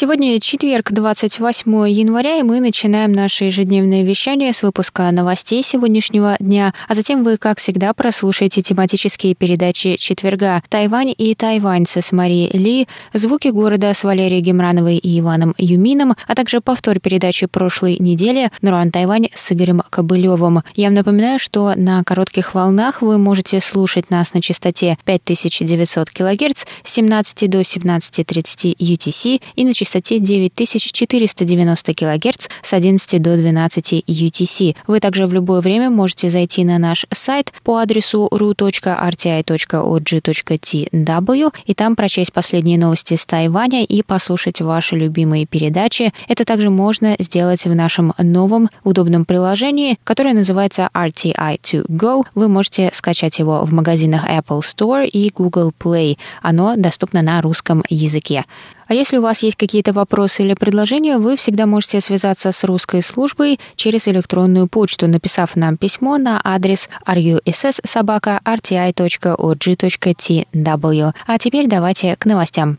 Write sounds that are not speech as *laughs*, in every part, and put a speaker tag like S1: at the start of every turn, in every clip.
S1: Сегодня четверг, 28 января, и мы начинаем наше ежедневное вещание с выпуска новостей сегодняшнего дня, а затем вы, как всегда, прослушаете тематические передачи четверга «Тайвань и тайваньцы» с Марией Ли, «Звуки города» с Валерией Гемрановой и Иваном Юмином, а также повтор передачи прошлой недели «Нуруан Тайвань» с Игорем Кобылевым. Я вам напоминаю, что на коротких волнах вы можете слушать нас на частоте 5900 кГц с 17 до 17.30 UTC и на частоте частоте 9490 кГц с 11 до 12 UTC. Вы также в любое время можете зайти на наш сайт по адресу ru.rti.org.tw и там прочесть последние новости с Тайваня и послушать ваши любимые передачи. Это также можно сделать в нашем новом удобном приложении, которое называется RTI2Go. Вы можете скачать его в магазинах Apple Store и Google Play. Оно доступно на русском языке. А если у вас есть какие-то вопросы или предложения, вы всегда можете связаться с русской службой через электронную почту, написав нам письмо на адрес russsobaka.rti.org.tw. А теперь давайте к новостям.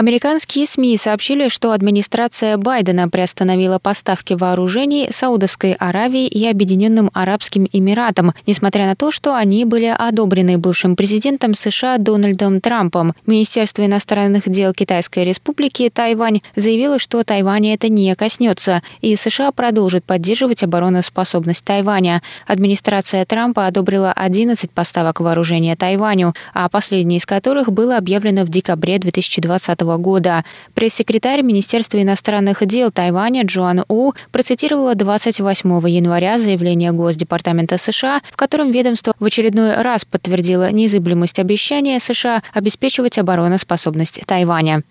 S1: Американские СМИ сообщили, что администрация Байдена приостановила поставки вооружений Саудовской Аравии и Объединенным Арабским Эмиратам, несмотря на то, что они были одобрены бывшим президентом США Дональдом Трампом. Министерство иностранных дел Китайской Республики Тайвань заявило, что Тайваня это не коснется, и США продолжит поддерживать обороноспособность Тайваня. Администрация Трампа одобрила 11 поставок вооружения Тайваню, а последняя из которых было объявлено в декабре 2020 года года. Пресс-секретарь Министерства иностранных дел Тайваня Джоан У процитировала 28 января заявление Госдепартамента США, в котором ведомство в очередной раз подтвердило неизыблемость обещания США обеспечивать обороноспособность Тайваня.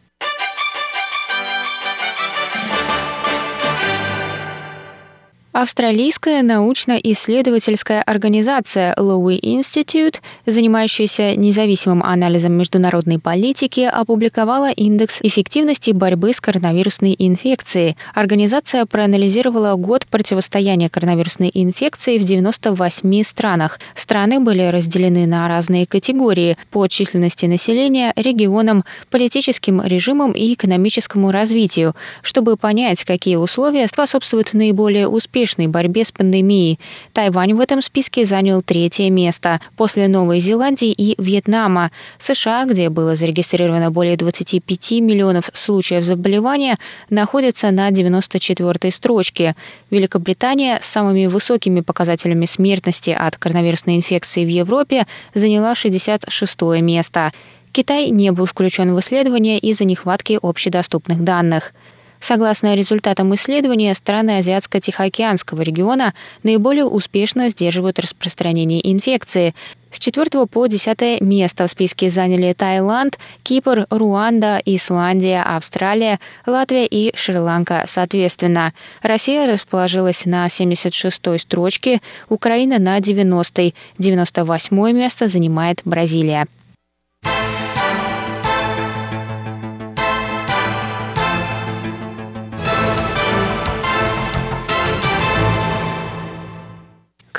S1: Австралийская научно-исследовательская организация Lowy Institute, занимающаяся независимым анализом международной политики, опубликовала индекс эффективности борьбы с коронавирусной инфекцией. Организация проанализировала год противостояния коронавирусной инфекции в 98 странах. Страны были разделены на разные категории по численности населения, регионам, политическим режимам и экономическому развитию, чтобы понять, какие условия способствуют наиболее успешному успешной борьбе с пандемией. Тайвань в этом списке занял третье место после Новой Зеландии и Вьетнама. США, где было зарегистрировано более 25 миллионов случаев заболевания, находится на 94-й строчке. Великобритания с самыми высокими показателями смертности от коронавирусной инфекции в Европе заняла 66 место. Китай не был включен в исследование из-за нехватки общедоступных данных. Согласно результатам исследования, страны Азиатско-Тихоокеанского региона наиболее успешно сдерживают распространение инфекции. С 4 по 10 место в списке заняли Таиланд, Кипр, Руанда, Исландия, Австралия, Латвия и Шри-Ланка соответственно. Россия расположилась на 76-й строчке, Украина на 90-й, 98 место занимает Бразилия.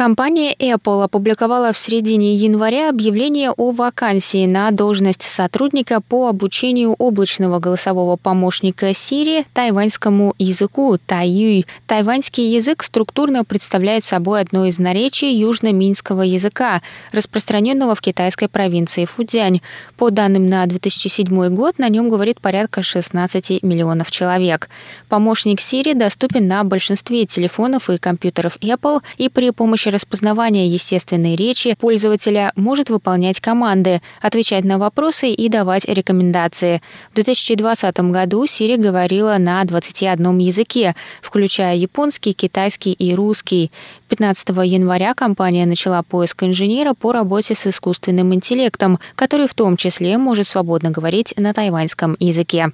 S1: Компания Apple опубликовала в середине января объявление о вакансии на должность сотрудника по обучению облачного голосового помощника Siri тайваньскому языку Тайюй. Тайваньский язык структурно представляет собой одно из наречий южно-минского языка, распространенного в китайской провинции Фудзянь. По данным на 2007 год, на нем говорит порядка 16 миллионов человек. Помощник Siri доступен на большинстве телефонов и компьютеров Apple и при помощи помощью распознавания естественной речи пользователя может выполнять команды, отвечать на вопросы и давать рекомендации. В 2020 году Siri говорила на 21 языке, включая японский, китайский и русский. 15 января компания начала поиск инженера по работе с искусственным интеллектом, который в том числе может свободно говорить на тайваньском языке.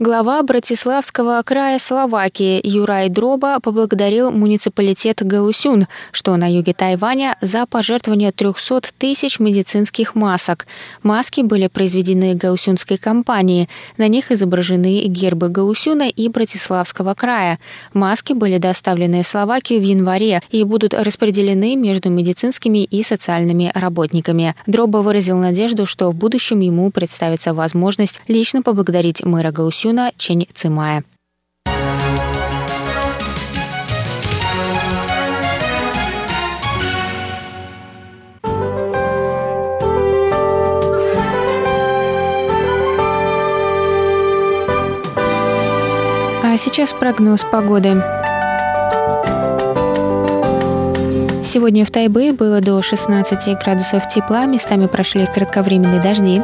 S1: Глава Братиславского края Словакии Юрай Дроба поблагодарил муниципалитет Гаусюн, что на юге Тайваня, за пожертвование 300 тысяч медицинских масок. Маски были произведены гаусюнской компанией. На них изображены гербы Гаусюна и Братиславского края. Маски были доставлены в Словакию в январе и будут распределены между медицинскими и социальными работниками. Дроба выразил надежду, что в будущем ему представится возможность лично поблагодарить мэра Гаусюна Чуна Чень Цимая. А сейчас прогноз погоды. Сегодня в Тайбе было до 16 градусов тепла, местами прошли кратковременные дожди.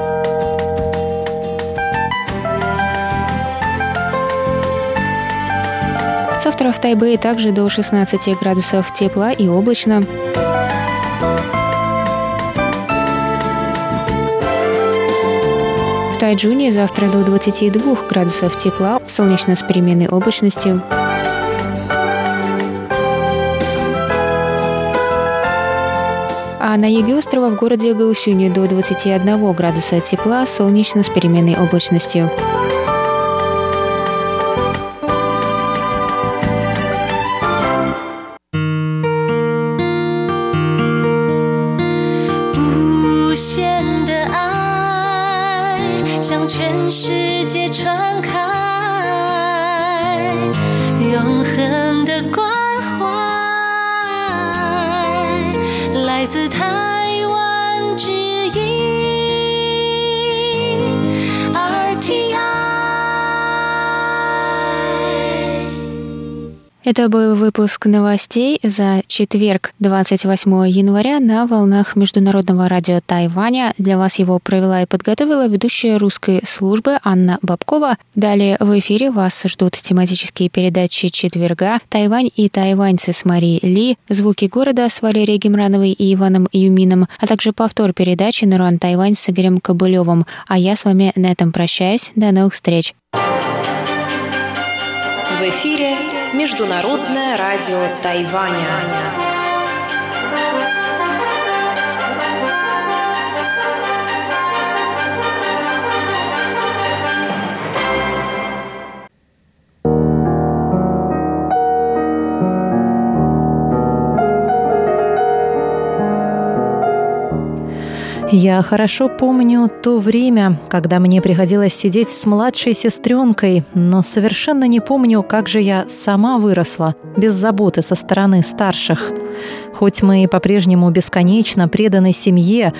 S1: Завтра в Тайбэе также до 16 градусов тепла и облачно. В Тайджуне завтра до 22 градусов тепла, солнечно с переменной облачностью. А на юге острова в городе Гаусюне до 21 градуса тепла, солнечно с переменной облачностью. Это был выпуск новостей за четверг, 28 января на волнах Международного радио Тайваня. Для вас его провела и подготовила ведущая русской службы Анна Бабкова. Далее в эфире вас ждут тематические передачи четверга «Тайвань и тайваньцы» с Марией Ли, «Звуки города» с Валерией Гемрановой и Иваном Юмином, а также повтор передачи «Наруан Тайвань» с Игорем Кобылевым. А я с вами на этом прощаюсь. До новых встреч.
S2: В эфире Международное радио Тайваня.
S3: Я хорошо помню то время, когда мне приходилось сидеть с младшей сестренкой, но совершенно не помню, как же я сама выросла, без заботы со стороны старших. Хоть мы по-прежнему бесконечно преданы семье,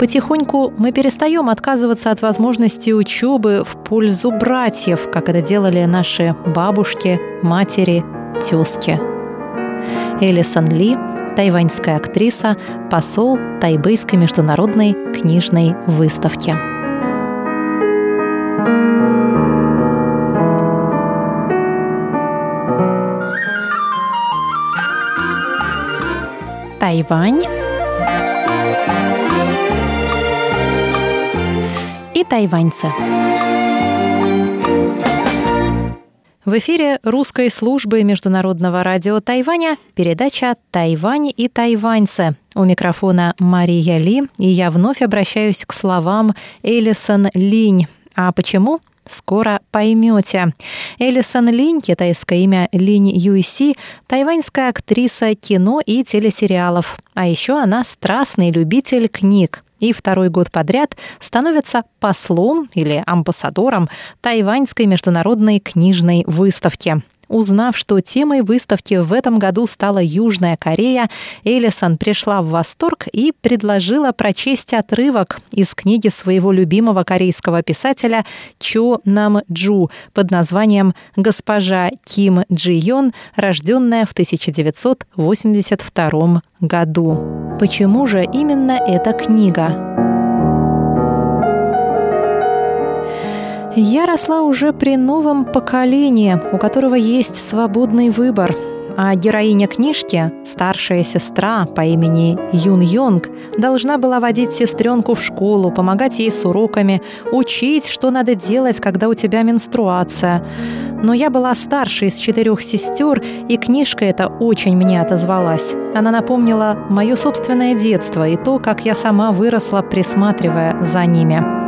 S3: потихоньку мы перестаем отказываться от возможности учебы в пользу братьев, как это делали наши бабушки, матери, тезки. Элисон Ли – тайваньская актриса, посол Тайбэйской международной книжной выставки. Тайвань и тайваньцы. В эфире русской службы Международного радио Тайваня передача «Тайвань и тайваньцы». У микрофона Мария Ли, и я вновь обращаюсь к словам Элисон Линь. А почему? Скоро поймете. Элисон Линь, китайское имя Линь Юйси, тайваньская актриса кино и телесериалов. А еще она страстный любитель книг и второй год подряд становится послом или амбассадором Тайваньской международной книжной выставки. Узнав, что темой выставки в этом году стала Южная Корея, Элисон пришла в восторг и предложила прочесть отрывок из книги своего любимого корейского писателя Чо Нам Джу под названием «Госпожа Ким Джи Йон, рожденная в 1982 году». Почему же именно эта книга? Я росла уже при новом поколении, у которого есть свободный выбор. А героиня книжки, старшая сестра по имени Юн Йонг, должна была водить сестренку в школу, помогать ей с уроками, учить, что надо делать, когда у тебя менструация. Но я была старшей из четырех сестер, и книжка эта очень мне отозвалась. Она напомнила мое собственное детство и то, как я сама выросла, присматривая за ними.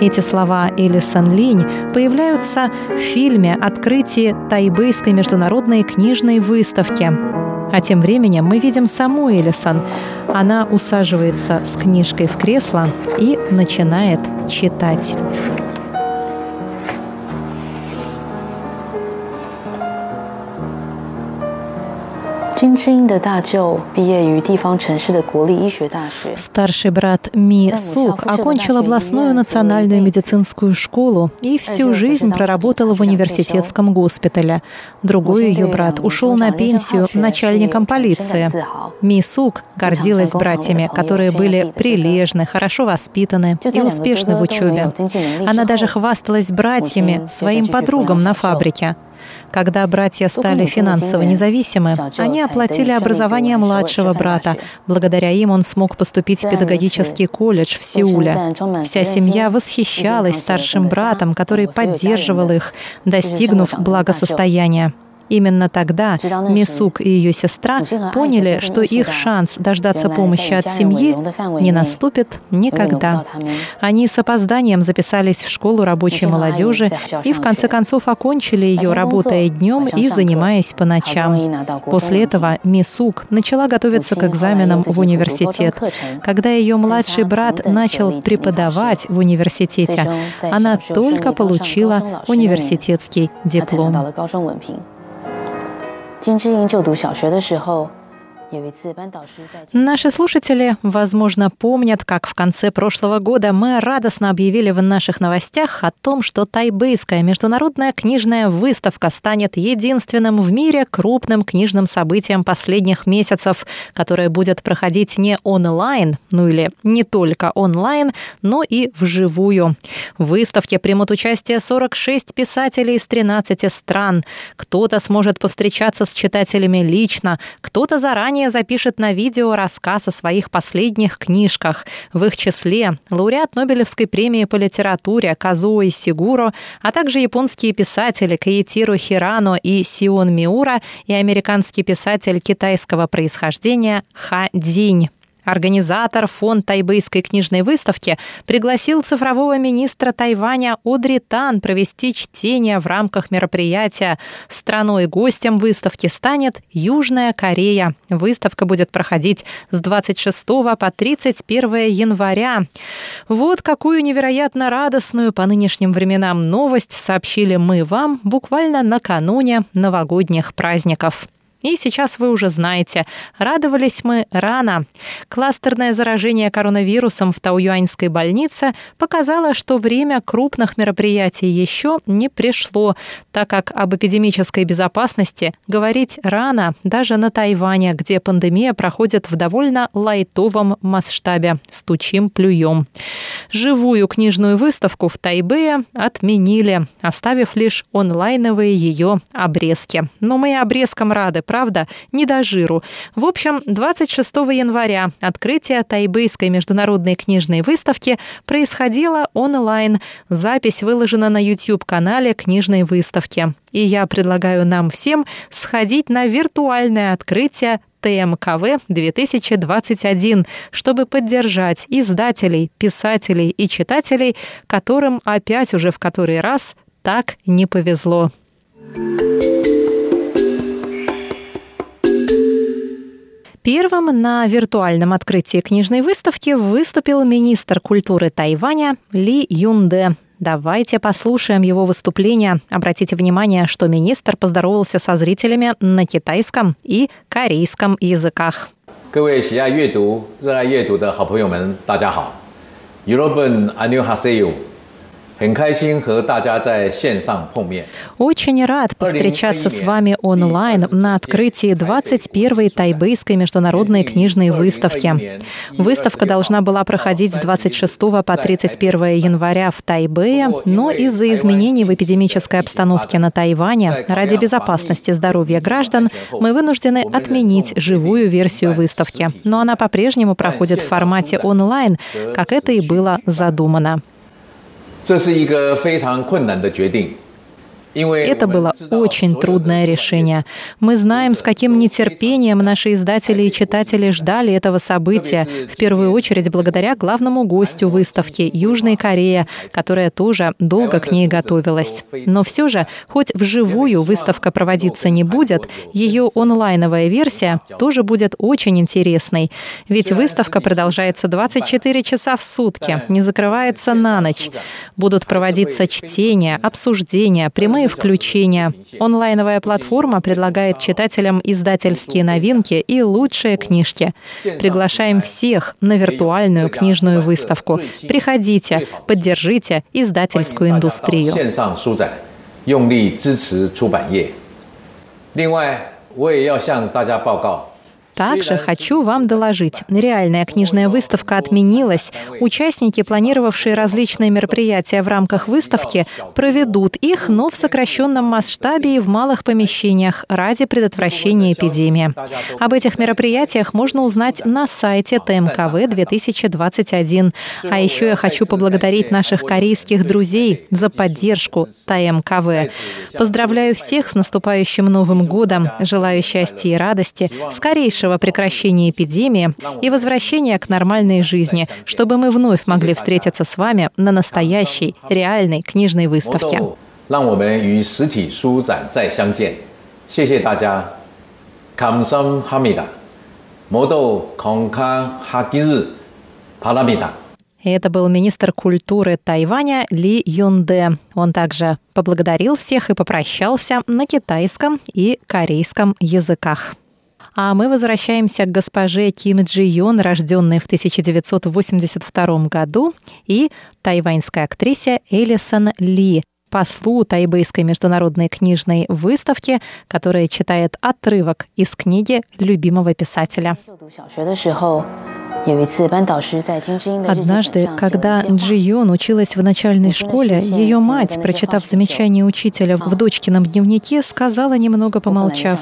S3: Эти слова Элисон Линь появляются в фильме «Открытие Тайбэйской международной книжной выставки». А тем временем мы видим саму Элисон. Она усаживается с книжкой в кресло и начинает читать. 金智英的大舅毕业于地方城市的国立医学大学。Старший брат Ми Сук окончил областную национальную медицинскую школу и всю жизнь проработал в университетском госпитале. Другой ее брат ушел на пенсию начальником полиции. Ми Сук гордилась братьями, которые были прилежны, хорошо воспитаны и успешны в учебе. Она даже хвасталась братьями своим подругам на фабрике. Когда братья стали финансово независимы, они оплатили образование младшего брата. Благодаря им он смог поступить в педагогический колледж в Сеуле. Вся семья восхищалась старшим братом, который поддерживал их, достигнув благосостояния. Именно тогда Мисук и ее сестра поняли, что их шанс дождаться помощи от семьи не наступит никогда. Они с опозданием записались в школу рабочей молодежи и в конце концов окончили ее, работая днем и занимаясь по ночам. После этого Мисук начала готовиться к экзаменам в университет. Когда ее младший брат начал преподавать в университете, она только получила университетский диплом. 金智英就读小学的时候。Наши слушатели, возможно, помнят, как в конце прошлого года мы радостно объявили в наших новостях о том, что Тайбэйская международная книжная выставка станет единственным в мире крупным книжным событием последних месяцев, которое будет проходить не онлайн, ну или не только онлайн, но и вживую. В выставке примут участие 46 писателей из 13 стран. Кто-то сможет повстречаться с читателями лично, кто-то заранее заранее запишет на видео рассказ о своих последних книжках. В их числе лауреат Нобелевской премии по литературе Казуо Сигуро, а также японские писатели Каитиру Хирано и Сион Миура и американский писатель китайского происхождения Ха Дзинь. Организатор фонд Тайбэйской книжной выставки пригласил цифрового министра Тайваня Одри Тан провести чтение в рамках мероприятия. Страной-гостем выставки станет Южная Корея. Выставка будет проходить с 26 по 31 января. Вот какую невероятно радостную по нынешним временам новость сообщили мы вам буквально накануне новогодних праздников. И сейчас вы уже знаете, радовались мы рано. Кластерное заражение коронавирусом в Тауюаньской больнице показало, что время крупных мероприятий еще не пришло, так как об эпидемической безопасности говорить рано даже на Тайване, где пандемия проходит в довольно лайтовом масштабе. Стучим, плюем. Живую книжную выставку в Тайбэе отменили, оставив лишь онлайновые ее обрезки. Но мы и обрезкам рады? Правда, не до жиру. В общем, 26 января открытие Тайбэйской международной книжной выставки происходило онлайн. Запись выложена на YouTube-канале книжной выставки. И я предлагаю нам всем сходить на виртуальное открытие ТМКВ 2021, чтобы поддержать издателей, писателей и читателей, которым опять уже в который раз так не повезло. Первым на виртуальном открытии книжной выставки выступил министр культуры Тайваня Ли Юнде. Давайте послушаем его выступление. Обратите внимание, что министр поздоровался со зрителями на китайском и корейском языках.
S4: 各位喜爱阅读、热爱阅读的好朋友们，大家好。여러분 안녕하세요.
S3: очень рад повстречаться с вами онлайн на открытии 21-й Тайбэйской международной книжной выставки. Выставка должна была проходить с 26 по 31 января в Тайбэе, но из-за изменений в эпидемической обстановке на Тайване ради безопасности здоровья граждан мы вынуждены отменить живую версию выставки. Но она по-прежнему проходит в формате онлайн, как это и было задумано.
S4: 这是一个非常困难的决定。
S3: Это было очень трудное решение. Мы знаем, с каким нетерпением наши издатели и читатели ждали этого события, в первую очередь благодаря главному гостю выставки Южной Корее, которая тоже долго к ней готовилась. Но все же, хоть вживую выставка проводиться не будет, ее онлайновая версия тоже будет очень интересной. Ведь выставка продолжается 24 часа в сутки, не закрывается на ночь. Будут проводиться чтения, обсуждения, прямые включения. Онлайновая платформа предлагает читателям издательские новинки и лучшие книжки. Приглашаем всех на виртуальную книжную выставку. Приходите, поддержите издательскую индустрию.
S4: 用力支持出版业。另外，我也要向大家报告。
S3: Также хочу вам доложить. Реальная книжная выставка отменилась. Участники, планировавшие различные мероприятия в рамках выставки, проведут их, но в сокращенном масштабе и в малых помещениях ради предотвращения эпидемии. Об этих мероприятиях можно узнать на сайте ТМКВ 2021. А еще я хочу поблагодарить наших корейских друзей за поддержку ТМКВ. Поздравляю всех с наступающим Новым годом. Желаю счастья и радости, скорейшего скорейшего прекращения эпидемии и возвращения к нормальной жизни, чтобы мы вновь могли встретиться с вами на настоящей, реальной книжной выставке.
S4: 让我们与实体书展再相见，谢谢大家。康桑哈米达，摩豆孔卡哈吉日帕拉米达。
S3: И это был министр культуры Тайваня Ли Юнде. Он также поблагодарил всех и попрощался на китайском и корейском языках. А мы возвращаемся к госпоже Ким Джи Йон, рожденной в 1982 году, и тайваньской актрисе Элисон Ли, послу Тайбэйской международной книжной выставки, которая читает отрывок из книги любимого писателя. Однажды, когда Джи Йон училась в начальной школе, ее мать, прочитав замечание учителя в дочкином дневнике, сказала, немного помолчав,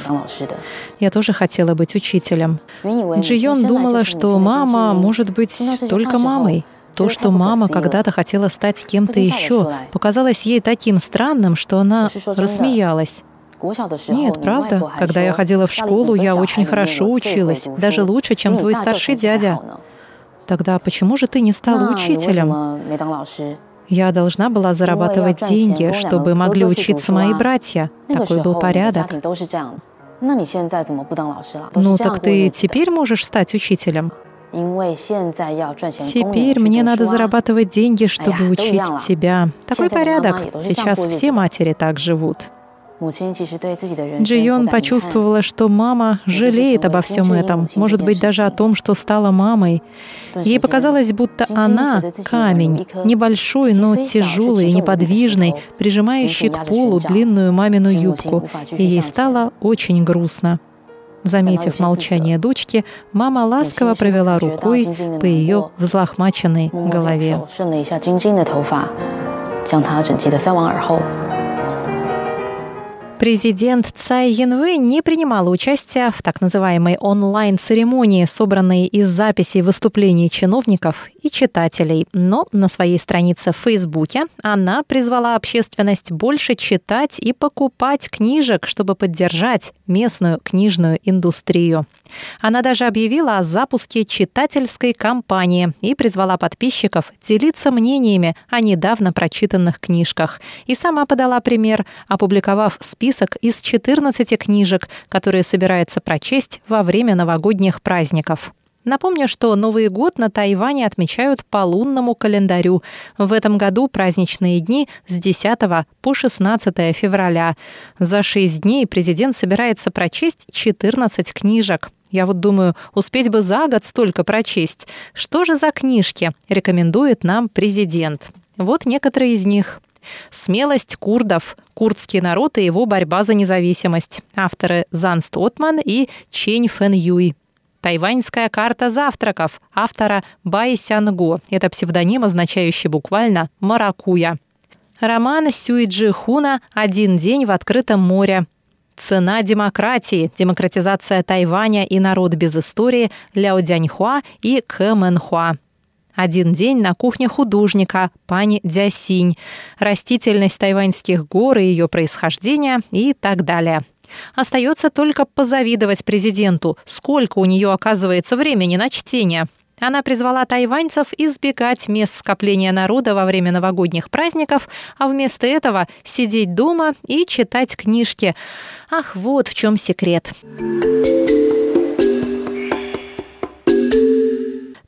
S3: «Я тоже хотела быть учителем». Джи Йон думала, что мама может быть только мамой. То, что мама когда-то хотела стать кем-то еще, показалось ей таким странным, что она рассмеялась. Нет, правда. Когда я ходила в школу, я очень хорошо училась, даже лучше, чем твой старший дядя. Тогда почему же ты не стала учителем? Я должна была зарабатывать деньги, чтобы могли учиться мои братья. Такой был порядок. Ну так ты теперь можешь стать учителем? Теперь мне надо зарабатывать деньги, чтобы учить тебя. Такой порядок. Сейчас все матери так живут. Джион почувствовала, что мама жалеет обо всем этом, может быть, даже о том, что стала мамой. Ей показалось, будто она — камень, небольшой, но тяжелый и неподвижный, прижимающий к полу длинную мамину юбку, и ей стало очень грустно. Заметив молчание дочки, мама ласково провела рукой по ее взлохмаченной голове. 将她整齐的塞完耳后 ，Президент Цай Янвэй не принимала участия в так называемой онлайн-церемонии, собранной из записей выступлений чиновников и читателей. Но на своей странице в Фейсбуке она призвала общественность больше читать и покупать книжек, чтобы поддержать местную книжную индустрию. Она даже объявила о запуске читательской кампании и призвала подписчиков делиться мнениями о недавно прочитанных книжках. И сама подала пример, опубликовав список из 14 книжек, которые собирается прочесть во время новогодних праздников. Напомню, что Новый год на Тайване отмечают по лунному календарю. В этом году праздничные дни с 10 по 16 февраля. За шесть дней президент собирается прочесть 14 книжек. Я вот думаю, успеть бы за год столько прочесть. Что же за книжки рекомендует нам президент? Вот некоторые из них. «Смелость курдов. Курдский народ и его борьба за независимость». Авторы Зан Стотман и Чень Фэн Юй. «Тайваньская карта завтраков» автора Бай Сянго. Это псевдоним, означающий буквально «маракуя». Роман Сюиджи Хуна «Один день в открытом море». «Цена демократии. Демократизация Тайваня и народ без истории» Ляо Дяньхуа и Кэ Мэнхуа. Один день на кухне художника пани Дясинь, растительность тайваньских гор и ее происхождение и так далее. Остается только позавидовать президенту, сколько у нее оказывается времени на чтение. Она призвала тайваньцев избегать мест скопления народа во время новогодних праздников, а вместо этого сидеть дома и читать книжки. Ах, вот в чем секрет.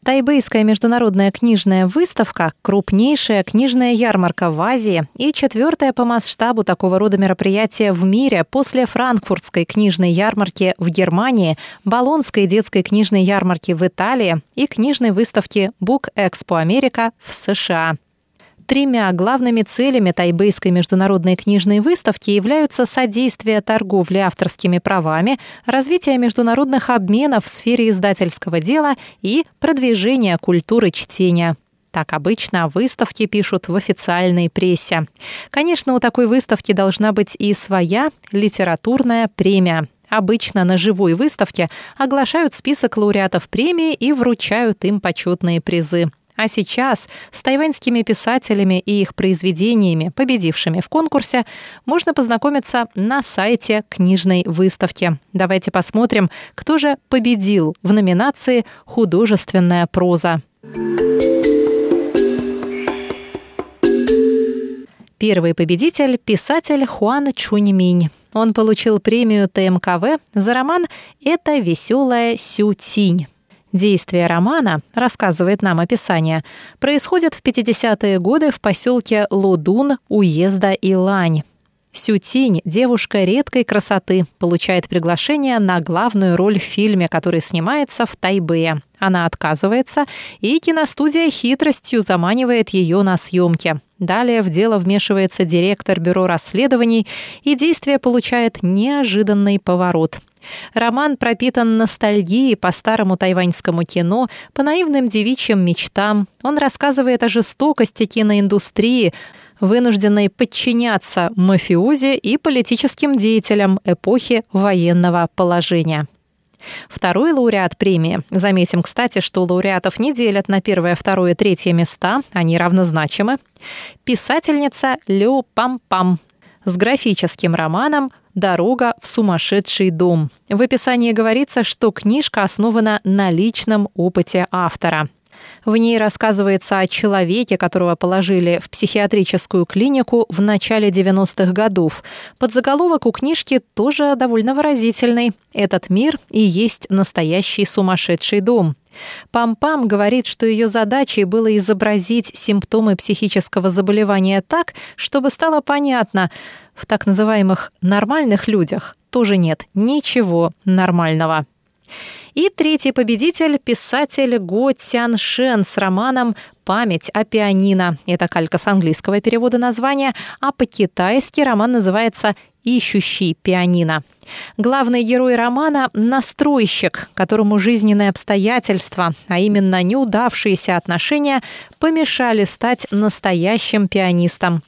S3: Тайбэйская международная книжная выставка – крупнейшая книжная ярмарка в Азии и четвертая по масштабу такого рода мероприятия в мире после франкфуртской книжной ярмарки в Германии, Болонской детской книжной ярмарки в Италии и книжной выставки Book Expo Америка в США. Тремя главными целями Тайбэйской международной книжной выставки являются содействие торговли авторскими правами, развитие международных обменов в сфере издательского дела и продвижение культуры чтения. Так обычно о выставке пишут в официальной прессе. Конечно, у такой выставки должна быть и своя литературная премия. Обычно на живой выставке оглашают список лауреатов премии и вручают им почетные призы. А сейчас с тайваньскими писателями и их произведениями, победившими в конкурсе, можно познакомиться на сайте книжной выставки. Давайте посмотрим, кто же победил в номинации «Художественная проза». Первый победитель – писатель Хуан Чуньминь. Он получил премию ТМКВ за роман «Это веселая Сю Тинь». Действие романа, рассказывает нам описание, происходит в 50-е годы в поселке Лудун уезда Илань. Сютинь, девушка редкой красоты, получает приглашение на главную роль в фильме, который снимается в Тайбэе. Она отказывается, и киностудия хитростью заманивает ее на съемки. Далее в дело вмешивается директор бюро расследований, и действие получает неожиданный поворот. Роман пропитан ностальгией по старому тайваньскому кино, по наивным девичьим мечтам. Он рассказывает о жестокости киноиндустрии, вынужденной подчиняться мафиози и политическим деятелям эпохи военного положения. Второй лауреат премии. Заметим, кстати, что лауреатов не делят на первое, второе, третье места, они равнозначимы. Писательница Лю Пам-Пам с графическим романом «Дорога в сумасшедший дом». В описании говорится, что книжка основана на личном опыте автора. В ней рассказывается о человеке, которого положили в психиатрическую клинику в начале 90-х годов. Подзаголовок у книжки тоже довольно выразительный. «Этот мир и есть настоящий сумасшедший дом». Пам-Пам говорит, что ее задачей было изобразить симптомы психического заболевания так, чтобы стало понятно, в так называемых «нормальных людях» тоже нет ничего нормального. И третий победитель – писатель Го Тян Шен с романом «Память о пианино». Это калька с английского перевода названия, а по-китайски роман называется «Ищущий пианино». Главный герой романа – настройщик, которому жизненные обстоятельства, а именно неудавшиеся отношения, помешали стать настоящим пианистом.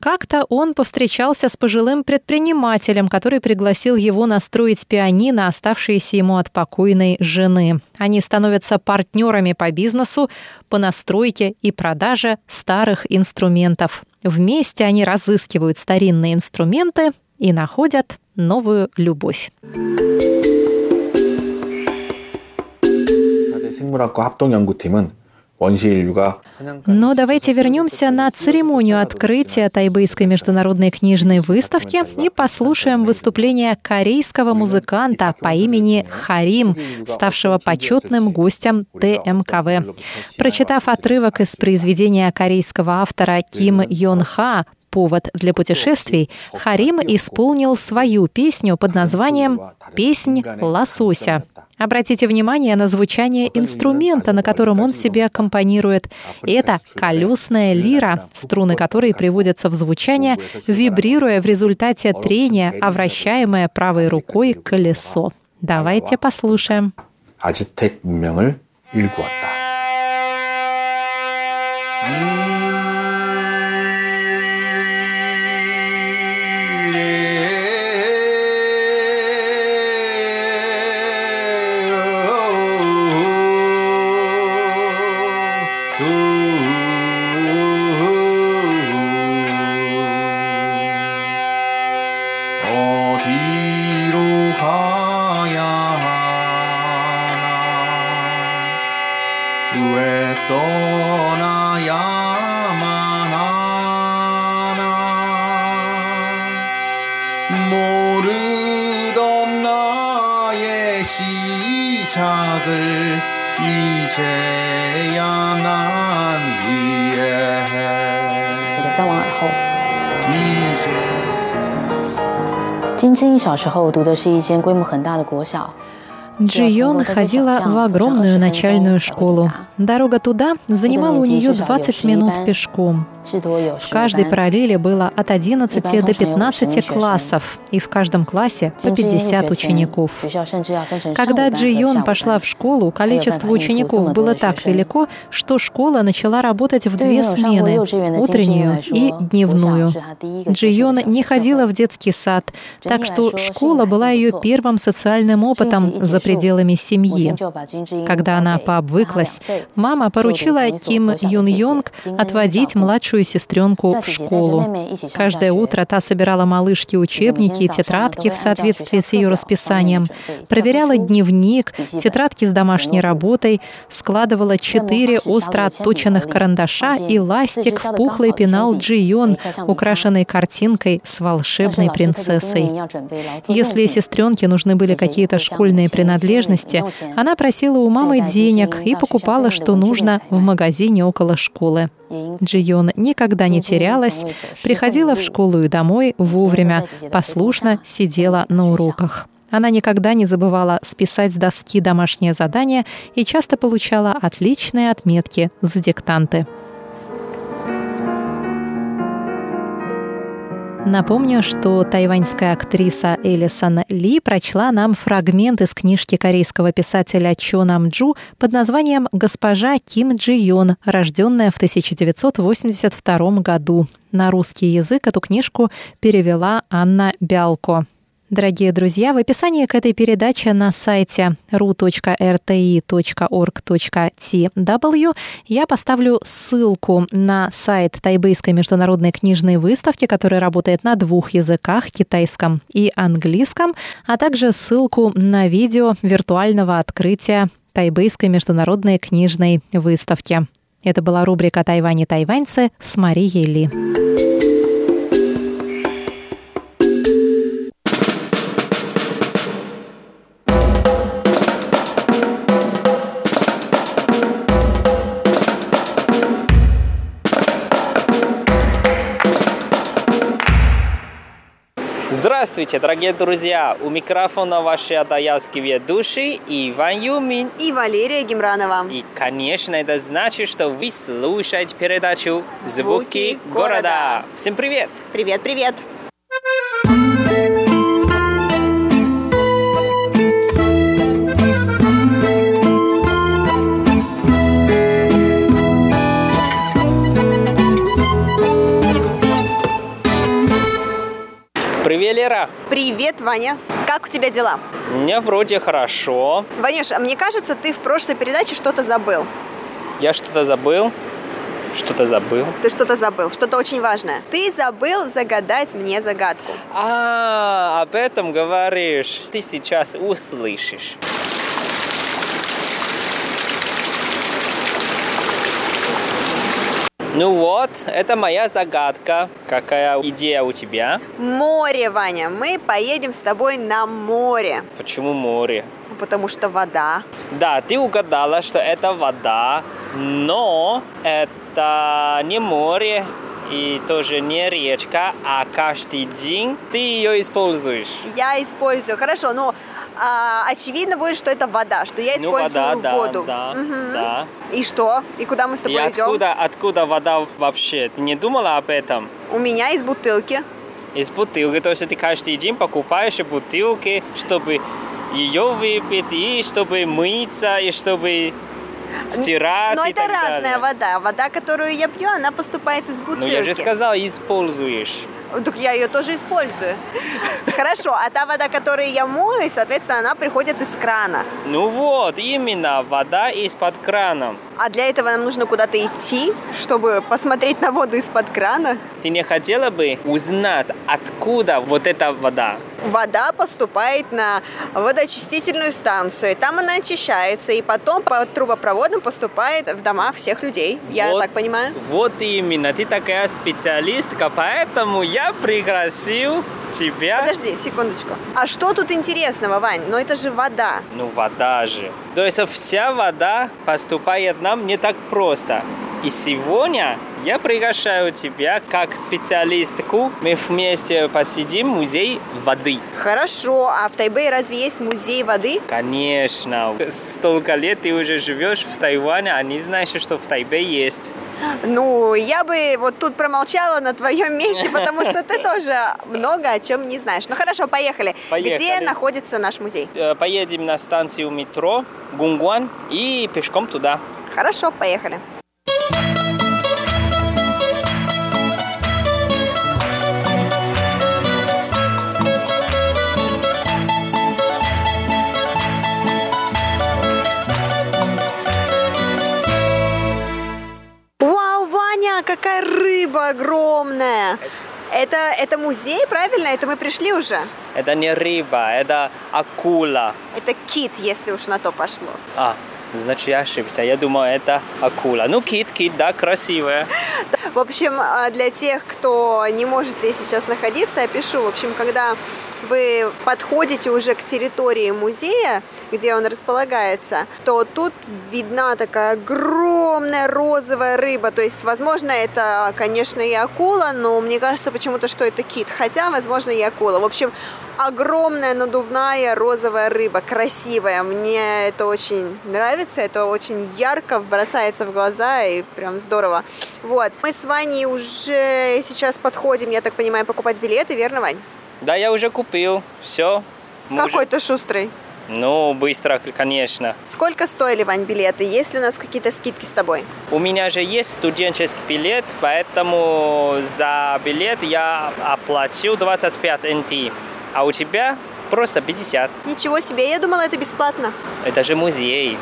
S3: Как-то он повстречался с пожилым предпринимателем, который пригласил его настроить пианино, оставшееся ему от покойной жены. Они становятся партнерами по бизнесу, по настройке и продаже старых инструментов. Вместе они разыскивают старинные инструменты и находят новую любовь.
S5: 생물학과 합동연구팀은
S3: Но давайте вернемся на церемонию открытия Тайбэйской международной книжной выставки и послушаем выступление корейского музыканта по имени Харим, ставшего почетным гостем ТМКВ. Прочитав отрывок из произведения корейского автора Ким Йон Ха повод для путешествий, Харим исполнил свою песню под названием «Песнь лосося». Обратите внимание на звучание инструмента, на котором он себе аккомпанирует. Это колесная лира, струны которой приводятся в звучание, вибрируя в результате трения, а вращаемое правой рукой колесо. Давайте послушаем. 아즈텍 문명을 일구었다. Джион ходила в огромную начальную школу. Дорога туда занимала у нее 20 минут пешком. В каждой параллели было от 11 до 15 классов, и в каждом классе по 50 учеников. Когда Джи Йон пошла в школу, количество учеников было так велико, что школа начала работать в две смены – утреннюю и дневную. Джи Йон не ходила в детский сад, так что школа была ее первым социальным опытом за пределами семьи. Когда она пообвыклась, мама поручила Ким Юн Йонг отводить младшую сестренку в школу. Каждое утро та собирала малышки учебники и тетрадки в соответствии с ее расписанием, проверяла дневник, тетрадки с домашней работой, складывала четыре остро отточенных карандаша и ластик в пухлый пенал Джион, украшенный картинкой с волшебной принцессой. Если сестренке нужны были какие-то школьные принадлежности, она просила у мамы денег и покупала, что нужно в магазине около школы. Джион никогда не терялась, приходила в школу и домой вовремя, послушно сидела на уроках. Она никогда не забывала списать с доски домашнее задание и часто получала отличные отметки за диктанты. Напомню, что тайваньская актриса Элисон Ли прочла нам фрагмент из книжки корейского писателя Чо Нам Джу под названием «Госпожа Ким Джи Йон», рожденная в 1982 году. На русский язык эту книжку перевела Анна Бялко. Дорогие друзья, в описании к этой передаче на сайте ru.rti.org.tw я поставлю ссылку на сайт Тайбэйской международной книжной выставки, которая работает на двух языках, китайском и английском, а также ссылку на видео виртуального открытия Тайбэйской международной книжной выставки. Это была рубрика «Тайвань и тайваньцы» с Марией Ли.
S5: Здравствуйте, дорогие друзья! У микрофона ваши адаялские ведущие Иван Юмин
S6: и Валерия Гемранова.
S5: И, конечно, это значит, что вы слушаете передачу «Звуки, Звуки города». города». Всем привет!
S6: Привет-привет!
S5: Привет, Лера.
S6: Привет, Ваня. Как у тебя дела?
S5: У меня вроде хорошо.
S6: Ванюш, а мне кажется, ты в прошлой передаче что-то забыл.
S5: Я что-то забыл? Что-то забыл.
S6: Ты что-то забыл, что-то очень важное. Ты забыл загадать мне загадку.
S5: А, об этом говоришь. Ты сейчас услышишь. Ну вот, это моя загадка. Какая идея у тебя?
S6: Море, Ваня. Мы поедем с тобой на море.
S5: Почему море?
S6: Потому что вода.
S5: Да, ты угадала, что это вода, но это не море и тоже не речка, а каждый день ты ее используешь.
S6: Я использую. Хорошо, но а, очевидно будет, что это вода, что я
S5: Ну,
S6: использую
S5: вода, да,
S6: воду.
S5: да,
S6: Мгм.
S5: да.
S6: И что? И куда мы с
S5: И
S6: тобой идем?
S5: откуда, откуда вода вообще? Ты не думала об этом?
S6: У меня из бутылки.
S5: Из бутылки. То есть ты каждый день покупаешь бутылки, чтобы ее выпить, и чтобы мыться, и чтобы стирать.
S6: Но
S5: и
S6: это разная
S5: далее.
S6: вода. Вода, которую я пью, она поступает из бутылки.
S5: Ну я же сказал, используешь.
S6: Так я ее тоже использую. Хорошо, а та вода, которую я мою, соответственно, она приходит из крана.
S5: Ну вот, именно, вода из-под крана.
S6: А для этого нам нужно куда-то идти, чтобы посмотреть на воду из-под крана.
S5: Ты не хотела бы узнать, откуда вот эта вода?
S6: Вода поступает на водоочистительную станцию. Там она очищается, и потом по трубопроводам поступает в дома всех людей. Я
S5: Вот-
S6: так понимаю?
S5: Вот именно, ты такая специалистка, поэтому я пригласил тебя.
S6: Подожди, секундочку. А что тут интересного, Вань? Но это же вода.
S5: Ну, вода же. То есть вся вода поступает нам не так просто. И сегодня я приглашаю тебя как специалистку. Мы вместе посидим в музей воды.
S6: Хорошо, а в Тайбэе разве есть музей воды?
S5: Конечно. Столько лет ты уже живешь в Тайване, а не знаешь, что в Тайбе есть.
S6: Ну, я бы вот тут промолчала на твоем *laughs* месте, потому что ты тоже много о чем не знаешь. Ну хорошо, поехали.
S5: Поехали.
S6: Где находится наш музей?
S5: Э, Поедем на станцию метро Гунгуан и пешком туда.
S6: Хорошо, поехали. Какая рыба огромная! Это, это музей, правильно? Это мы пришли уже?
S5: Это не рыба, это акула.
S6: Это кит, если уж на то пошло.
S5: А, значит, я ошибся. Я думал, это акула. Ну, кит, кит, да, красивая.
S6: В общем, а, для тех, кто не может здесь сейчас находиться, я пишу. В общем, когда вы подходите уже к территории музея, где он располагается, то тут видна такая огромная розовая рыба. То есть, возможно, это, конечно, и акула, но мне кажется почему-то, что это кит. Хотя, возможно, и акула. В общем, огромная надувная розовая рыба, красивая. Мне это очень нравится, это очень ярко бросается в глаза и прям здорово. Вот. Мы с Ваней уже сейчас подходим, я так понимаю, покупать билеты, верно, Вань?
S5: Да, я уже купил. Все.
S6: Какой ты шустрый.
S5: Ну, быстро, конечно.
S6: Сколько стоили, Вань, билеты? Есть ли у нас какие-то скидки с тобой?
S5: У меня же есть студенческий билет, поэтому за билет я оплатил 25 НТ. А у тебя просто 50.
S6: Ничего себе, я думала, это бесплатно.
S5: Это же музей.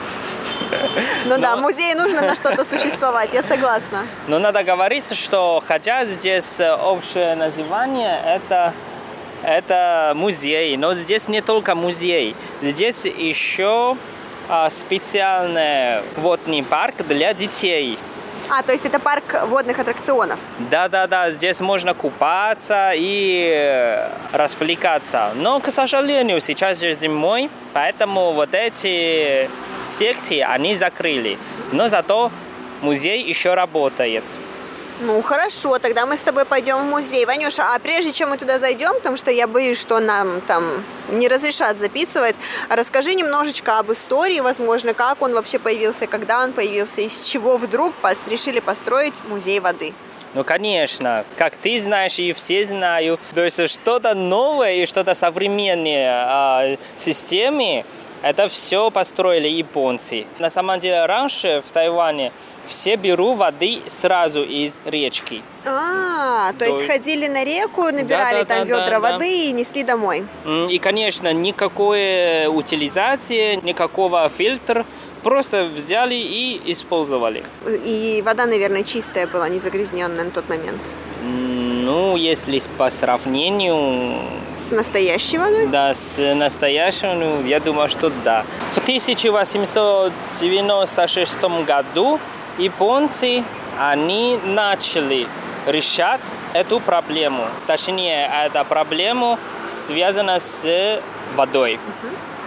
S6: Ну да,
S5: Но-
S6: музею нужно на что-то существовать, я согласна.
S5: Но надо говорить, что хотя здесь общее название это это музей, но здесь не только музей, здесь еще а, специальный водный парк для детей.
S6: А, то есть это парк водных аттракционов.
S5: Да-да-да, здесь можно купаться и развлекаться. Но, к сожалению, сейчас же зимой, поэтому вот эти секции они закрыли. Но зато музей еще работает.
S6: Ну хорошо, тогда мы с тобой пойдем в музей. Ванюша, а прежде чем мы туда зайдем, потому что я боюсь, что нам там не разрешат записывать, расскажи немножечко об истории, возможно, как он вообще появился, когда он появился, из чего вдруг пос- решили построить музей воды.
S5: Ну, конечно, как ты знаешь и все знают, то есть что-то новое и что-то современное а, системе, это все построили японцы. На самом деле раньше в Тайване все берут воды сразу из речки.
S6: А, то есть ходили на реку, набирали там ведра
S5: да, да.
S6: воды и несли домой.
S5: И, конечно, никакой утилизации, никакого фильтра, просто взяли и использовали.
S6: И вода, наверное, чистая была, не загрязненная на тот момент.
S5: Ну, если по сравнению
S6: С настоящей водой?
S5: Да, с настоящим, ну, я думаю, что да. В 1896 году японцы они начали решать эту проблему. Точнее, эта проблема связана с водой.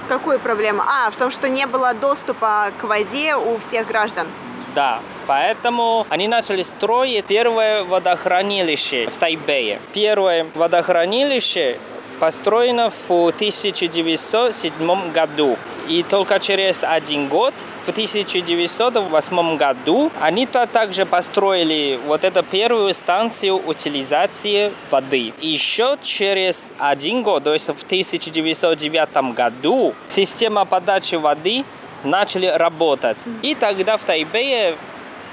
S6: Какую проблему? А, в том, что не было доступа к воде у всех граждан.
S5: Да, поэтому они начали строить первое водохранилище в Тайбэе. Первое водохранилище построено в 1907 году. И только через один год, в 1908 году, они -то также построили вот эту первую станцию утилизации воды. Еще через один год, то есть в 1909 году, система подачи воды начали работать. И тогда в Тайбэе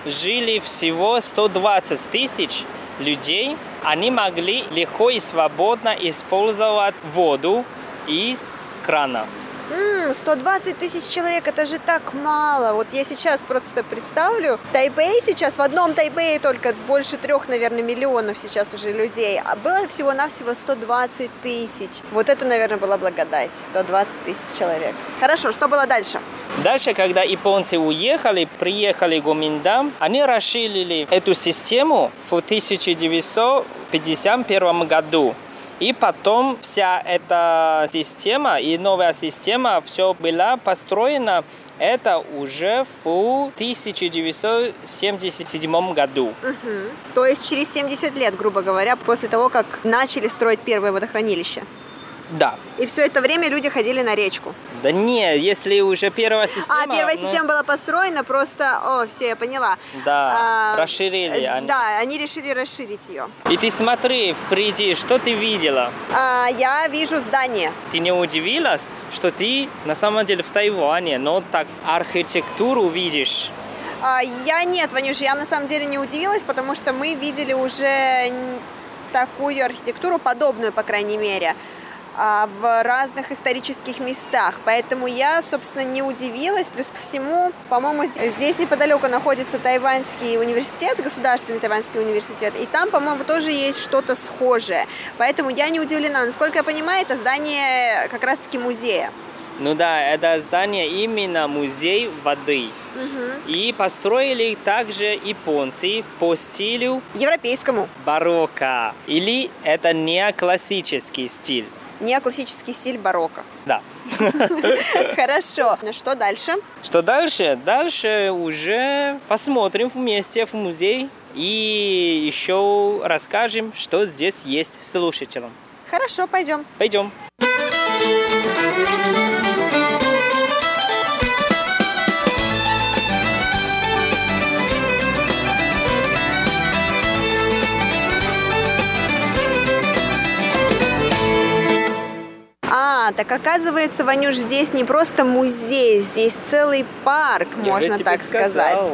S5: жили всего 120 тысяч людей. Они могли легко и свободно использовать воду из крана.
S6: М, 120 тысяч человек, это же так мало. Вот я сейчас просто представлю, Тайбэй сейчас, в одном Тайбэе только больше трех, наверное, миллионов сейчас уже людей, а было всего-навсего 120 тысяч. Вот это, наверное, была благодать, 120 тысяч человек. Хорошо, что было дальше?
S5: Дальше, когда японцы уехали, приехали в Гоминдан, они расширили эту систему в 1951 году. И потом вся эта система и новая система все была построена это уже в 1977 году.
S6: Мгм. То есть через 70 лет, грубо говоря, после того, как начали строить первое водохранилище.
S5: Да.
S6: И все это время люди ходили на речку.
S5: Да не, если уже первая система...
S6: а, первая
S5: ну,
S6: система была построена, просто... О, все, я поняла.
S5: Да,
S6: А,
S5: расширили
S6: э,
S5: они.
S6: Да, они решили расширить ее.
S5: И ты смотри впереди, что ты видела?
S6: А, я вижу здание.
S5: Ты не удивилась, что ты на самом деле в Тайване, но так архитектуру видишь?
S6: А, я нет, Ванюш, я на самом деле не удивилась, потому что мы видели уже такую архитектуру, подобную, по крайней мере, а, в разных исторических местах. Поэтому я, собственно, не удивилась. Плюс ко всему, по-моему, здесь неподалеку находится Тайваньский университет, Государственный Тайваньский университет, и там, по-моему, тоже есть что-то схожее. Поэтому я не удивлена. Насколько я понимаю, это здание как раз-таки музея.
S5: Ну да, это здание именно музей воды. И построили также японцы по стилю
S6: Европейскому.
S5: барокко. Или это неоклассический стиль.
S6: Неоклассический стиль барокко.
S5: Да. *laughs*
S6: Хорошо. Ну что дальше?
S5: Что дальше? Дальше уже посмотрим вместе в музей и еще расскажем, что здесь есть слушателям.
S6: Хорошо, пойдем.
S5: Пойдем.
S6: А, так оказывается, Ванюш, здесь не просто музей, здесь целый парк,
S5: Я
S6: можно так сказать.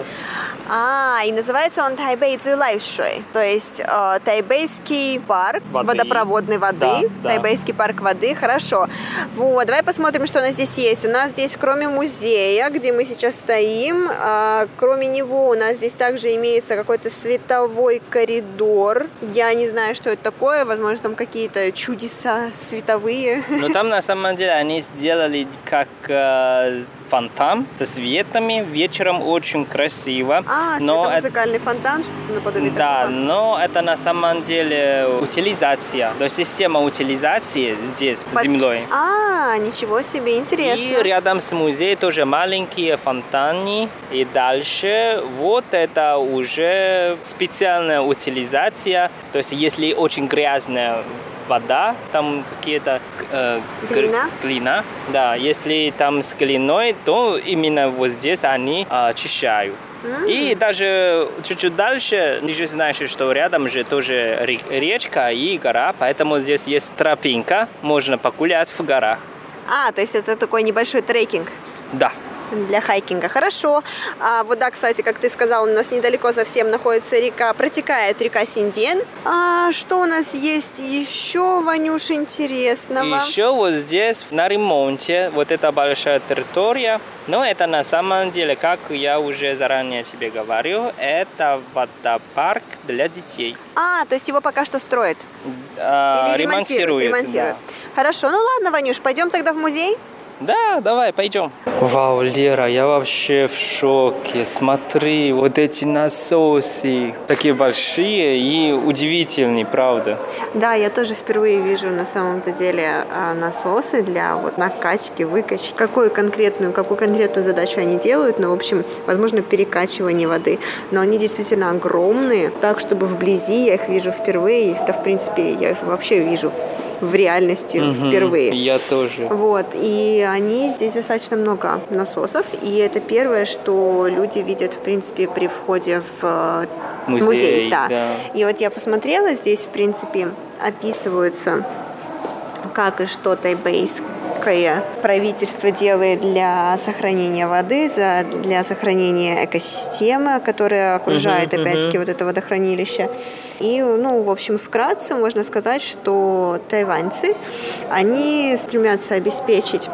S6: А, и называется он Тайбэй Цзилайшуй, то есть э, Тайбэйский парк
S5: Воды.
S6: водопроводной воды,
S5: Да, да.
S6: Тайбэйский парк воды, хорошо. Вот, давай посмотрим, что у нас здесь есть. У нас здесь, кроме музея, где мы сейчас стоим, э, кроме него у нас здесь также имеется какой-то световой коридор. Я не знаю, что это такое, возможно, там какие-то чудеса световые.
S5: Но там на самом деле они сделали как э, фонтан со светами. Вечером очень красиво.
S6: А,
S5: но это-
S6: светомузыкальный фонтан, что-то наподобие
S5: Да,
S6: такого.
S5: но это на самом деле утилизация. То есть система утилизации здесь,
S6: Под-
S5: землей.
S6: А, ничего себе, интересно.
S5: И рядом с музеем тоже маленькие фонтаны. И дальше вот это уже специальная утилизация. То есть если очень грязная вода, там какие-то э,
S6: Глина?
S5: глина. Да, если там с глиной, то именно вот здесь они а, очищают. И даже чуть-чуть дальше, ты же знаешь, что рядом же тоже ре- речка и гора, поэтому здесь есть тропинка, можно погулять в горах.
S6: А, то есть это такой небольшой трекинг
S5: Да.
S6: Для хайкинга. Хорошо. А вода, кстати, как ты сказал, у нас недалеко совсем находится река, протекает река Синден. А что у нас есть еще, Ванюш, интересного?
S5: Еще вот здесь на ремонте вот эта большая территория, но это на самом деле, как я уже заранее тебе говорил, это водопарк для детей.
S6: А, то есть его пока что строят?
S5: А,
S6: Или ремонтируют?
S5: ремонтируют,
S6: ремонтируют. Хорошо, ну ладно, Ванюш, пойдем тогда в музей?
S5: Да. Да, давай, пойдем. Вау, Лера, я вообще в шоке. Смотри, вот эти насосы, такие большие и удивительные, правда.
S6: Да, я тоже впервые вижу на самом-то деле а, насосы для вот накачки, выкачки. Какую конкретную, какую конкретную задачу они делают, ну, в общем, возможно, перекачивание воды. Но они действительно огромные, так, чтобы вблизи я их вижу впервые. Да, в принципе, я их вообще вижу в реальности угу, впервые.
S5: Я тоже.
S6: Вот. И они здесь достаточно много насосов. И это первое, что люди видят, в принципе, при входе в э, музей. музей да. да. И вот я посмотрела, здесь, в принципе, описываются как и что тайбейское правительство делает для сохранения воды, для сохранения экосистемы, которая окружает, uh-huh, опять-таки, uh-huh. вот это водохранилище. И, ну, в общем, вкратце можно сказать, что тайваньцы, они стремятся обеспечить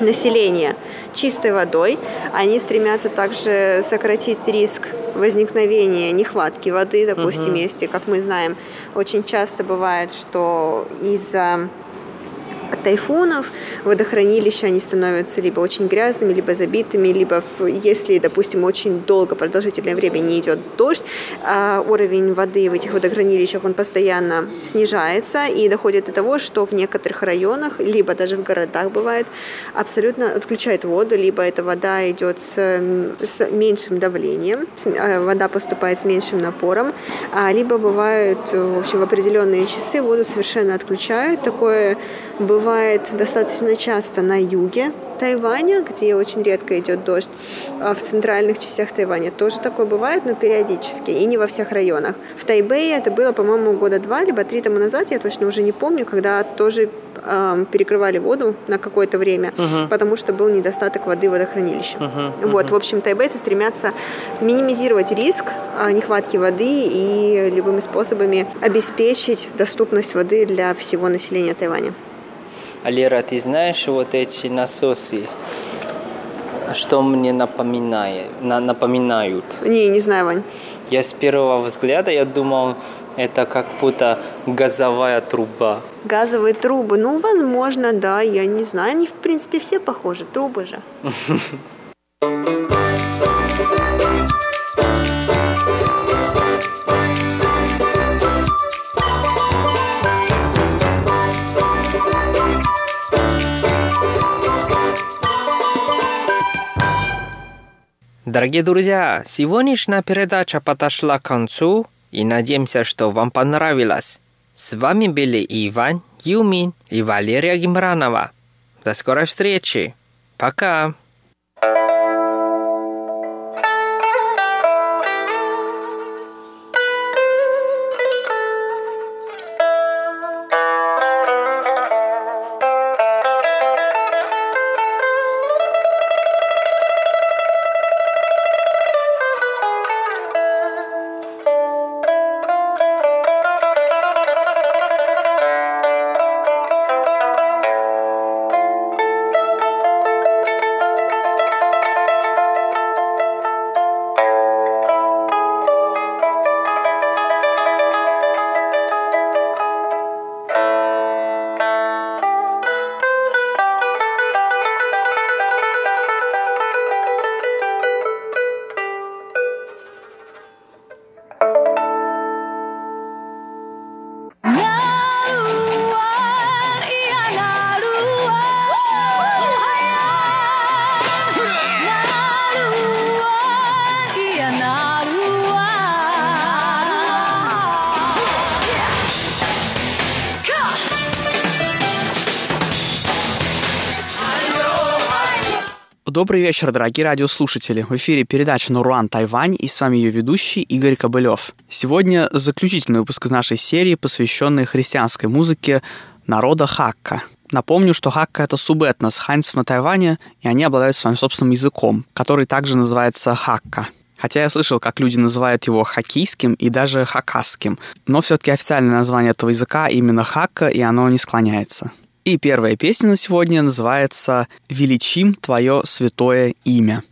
S6: население чистой водой. Они стремятся также сократить риск возникновения нехватки воды, допустим, uh-huh. если, как мы знаем, очень часто бывает, что из-за от тайфунов водохранилища они становятся либо очень грязными, либо забитыми, либо если, допустим, очень долго, продолжительное время не идет дождь, а уровень воды в этих водохранилищах он постоянно снижается и доходит до того, что в некоторых районах, либо даже в городах бывает, абсолютно отключает воду, либо эта вода идет с, с меньшим давлением, э, вода поступает с меньшим напором, а либо бывают, в общем, в определенные часы воду совершенно отключают. Такое бывает достаточно часто на юге Тайваня, где очень редко идет дождь, а в центральных частях Тайваня тоже такое бывает, но периодически, и не во всех районах. В Тайбэе это было, по-моему, года два, либо три тому назад, я точно уже не помню, когда тоже э, перекрывали воду на какое-то время, uh-huh. потому что был недостаток воды в водохранилище. Uh-huh. Uh-huh. Вот, в общем, тайбэйцы стремятся минимизировать риск э, нехватки воды и любыми способами обеспечить доступность воды для всего населения Тайваня.
S5: Алера, ты знаешь вот эти насосы? Что мне напоминает, на, напоминают?
S6: Не, не знаю, Вань.
S5: Я с первого взгляда, я думал, это как будто газовая труба.
S6: Газовые трубы, ну, возможно, да, я не знаю. Они, в принципе, все похожи, трубы же. *laughs*
S5: Дорогие друзья, сегодняшняя передача подошла к концу, и надеемся, что вам понравилось. С вами были Иван, Юмин и Валерия Гимранова. До скорой встречи. Пока.
S7: Добрый вечер, дорогие радиослушатели. В эфире передача «Наруан Тайвань» и с вами ее ведущий Игорь Кобылев. Сегодня заключительный выпуск нашей серии, посвященный христианской музыке народа Хакка. Напомню, что Хакка — это субэтнос ханьцев на Тайване, и они обладают своим собственным языком, который также называется Хакка. Хотя я слышал, как люди называют его хакийским и даже хакасским, но все-таки официальное название этого языка именно Хакка, и оно не склоняется. И первая песня на сегодня называется «Величим Твое святое имя».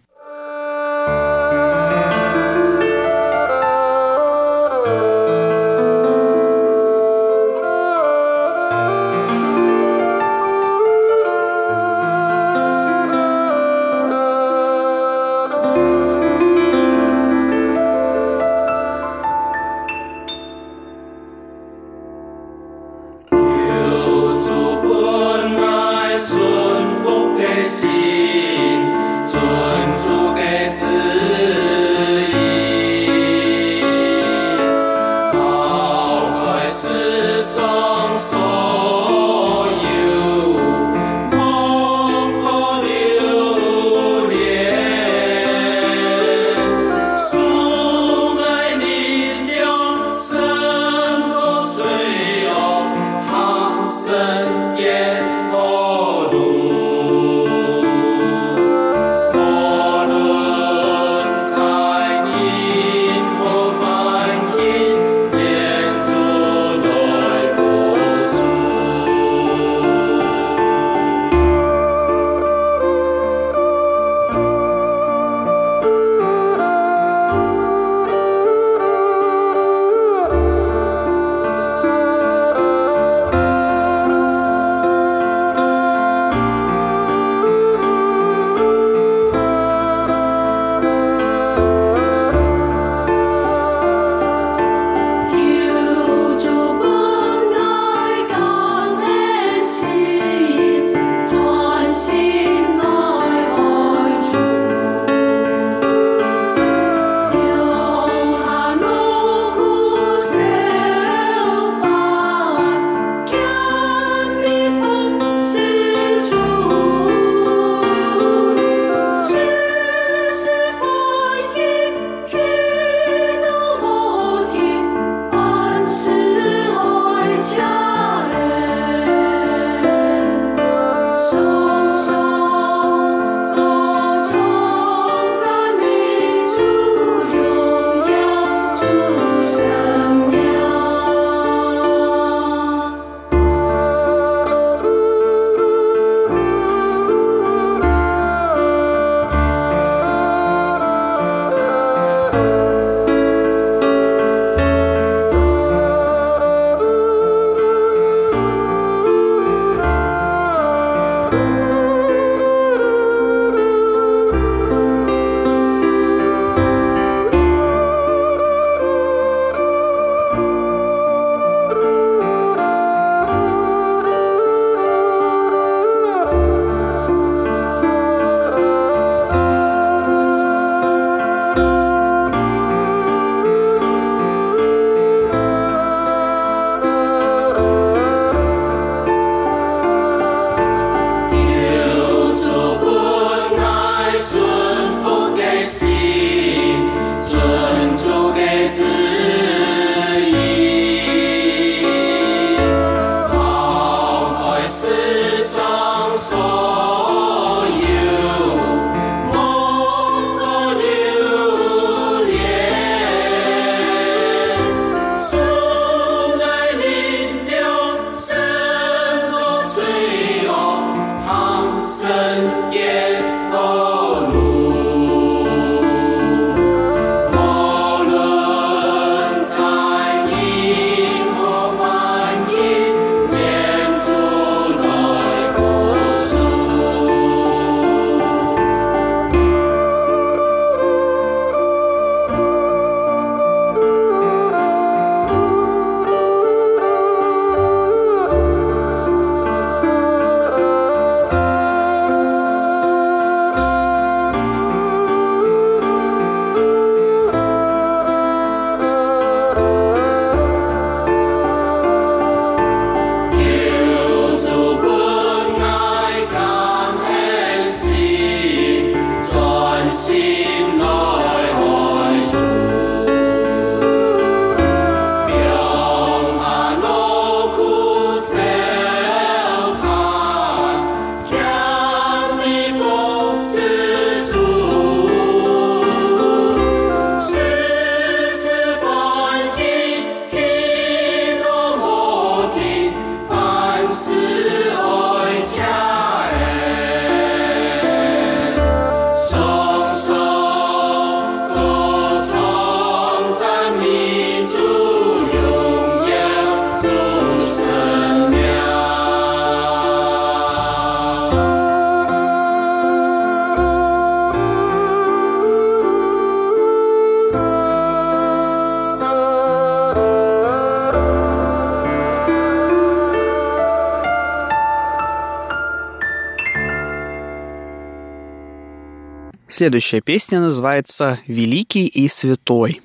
S8: Следующая песня называется «Великий и святой».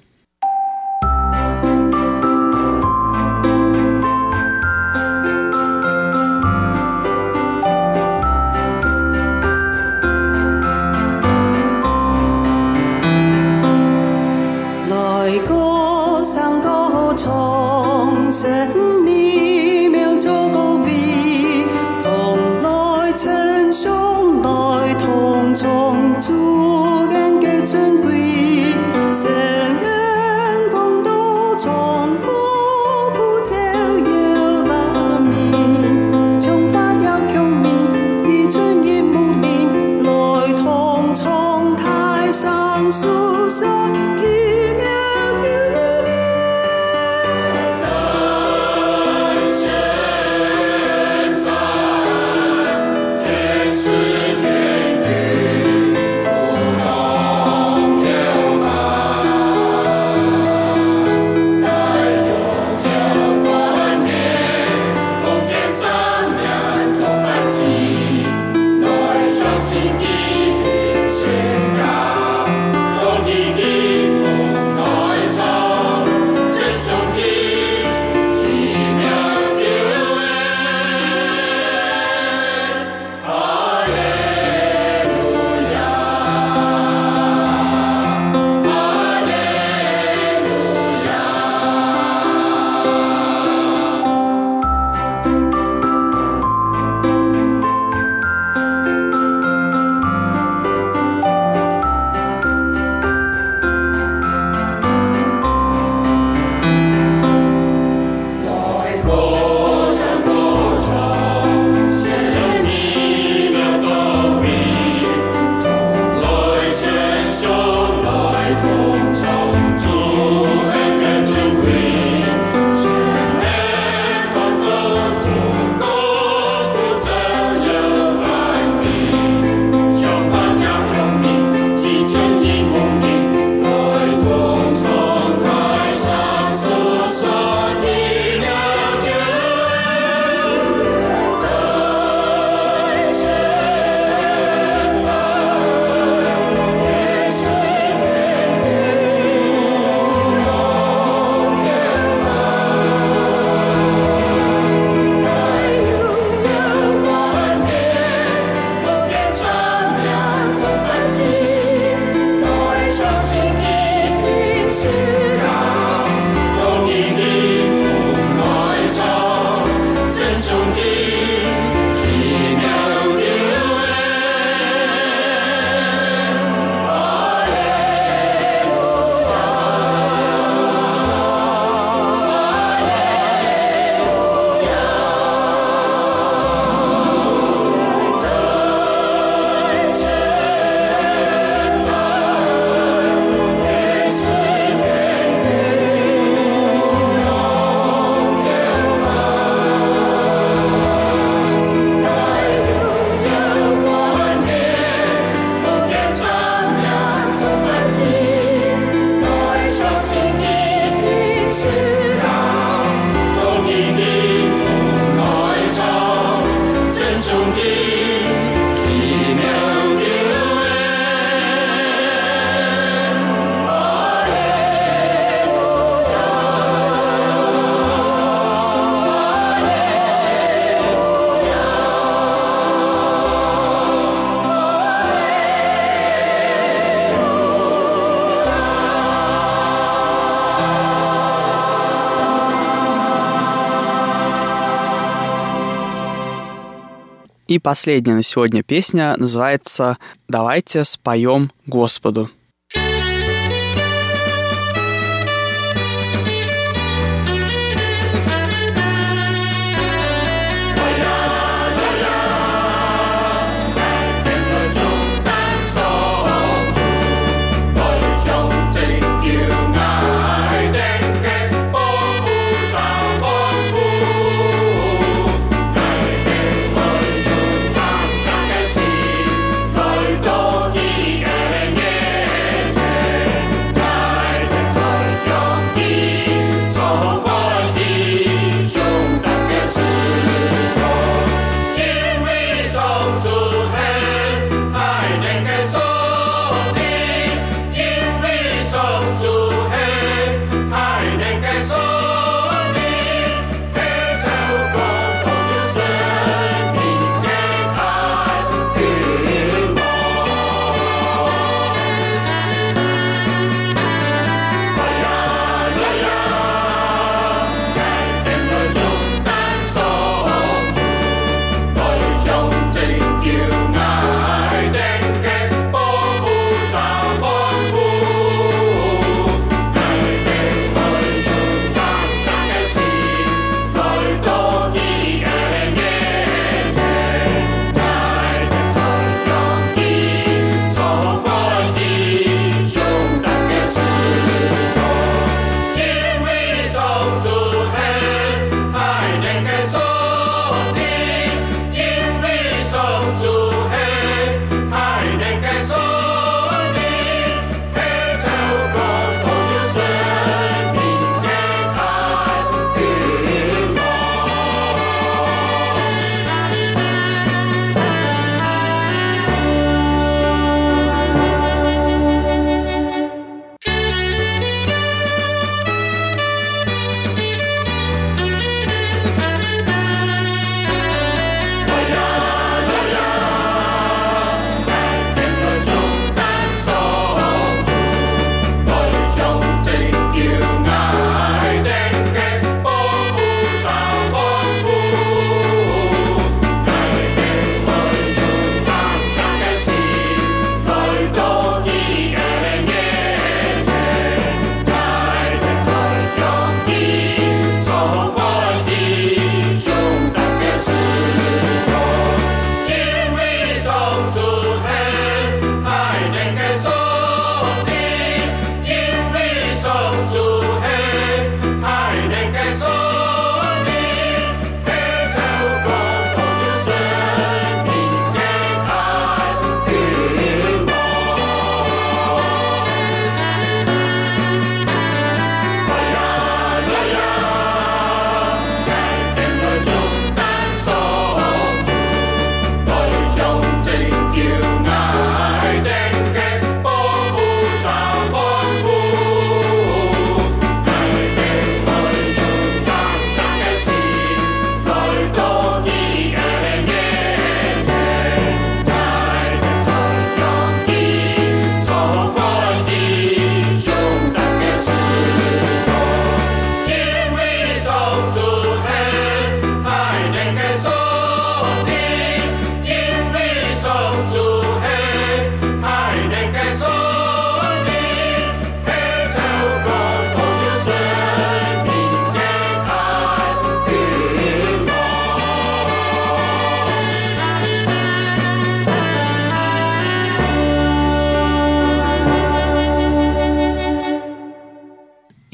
S7: Последняя на сегодня песня называется «Давайте споем Господу».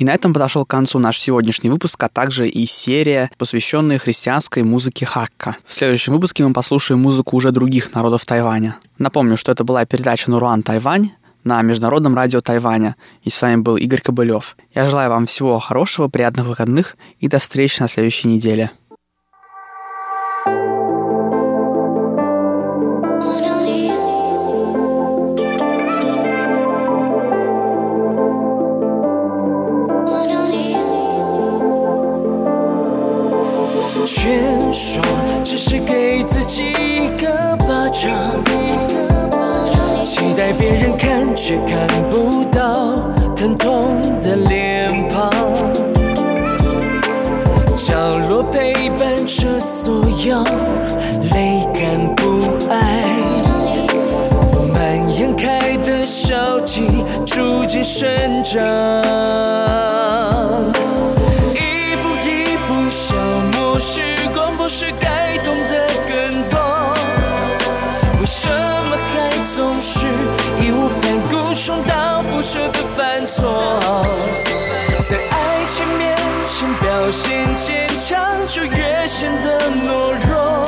S7: На этом подошел к концу наш сегодняшний выпуск, а также и серия, посвященная христианской музыке хакка. В следующем выпуске мы послушаем музыку уже других народов Тайваня. Напомню, что это была передача «Нуруан Тайвань», на Международном радио Тайваня. И с вами был Игорь Кобылев. Я желаю вам всего хорошего, приятных выходных и до встречи на следующей неделе. 却看不到疼痛的脸庞，角落陪伴着所有泪
S9: 感，不爱，蔓延开的消极逐渐生长。前表现坚强，就越显得懦弱。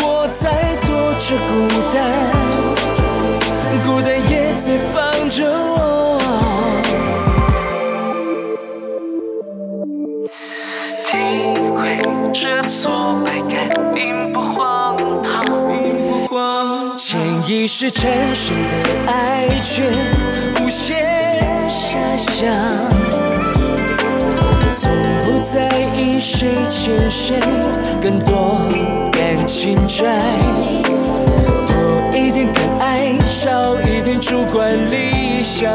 S9: 我在躲着孤单，孤单也在放着我。体会这挫败感并不荒唐，并不荒唐。潜意识产生的爱却无限遐想。在意谁欠谁更多感情债，多一点敢爱，少一点主观理想。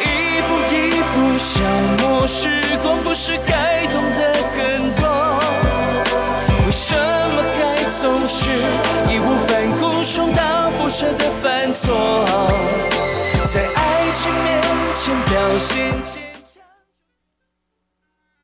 S9: 一步一步消磨时光，不是该懂得更多？为什么还总是义无反顾重蹈覆辙的犯错？在爱情面前表现。